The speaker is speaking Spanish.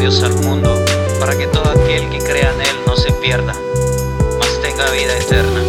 Dios al mundo, para que todo aquel que crea en Él no se pierda, mas tenga vida eterna.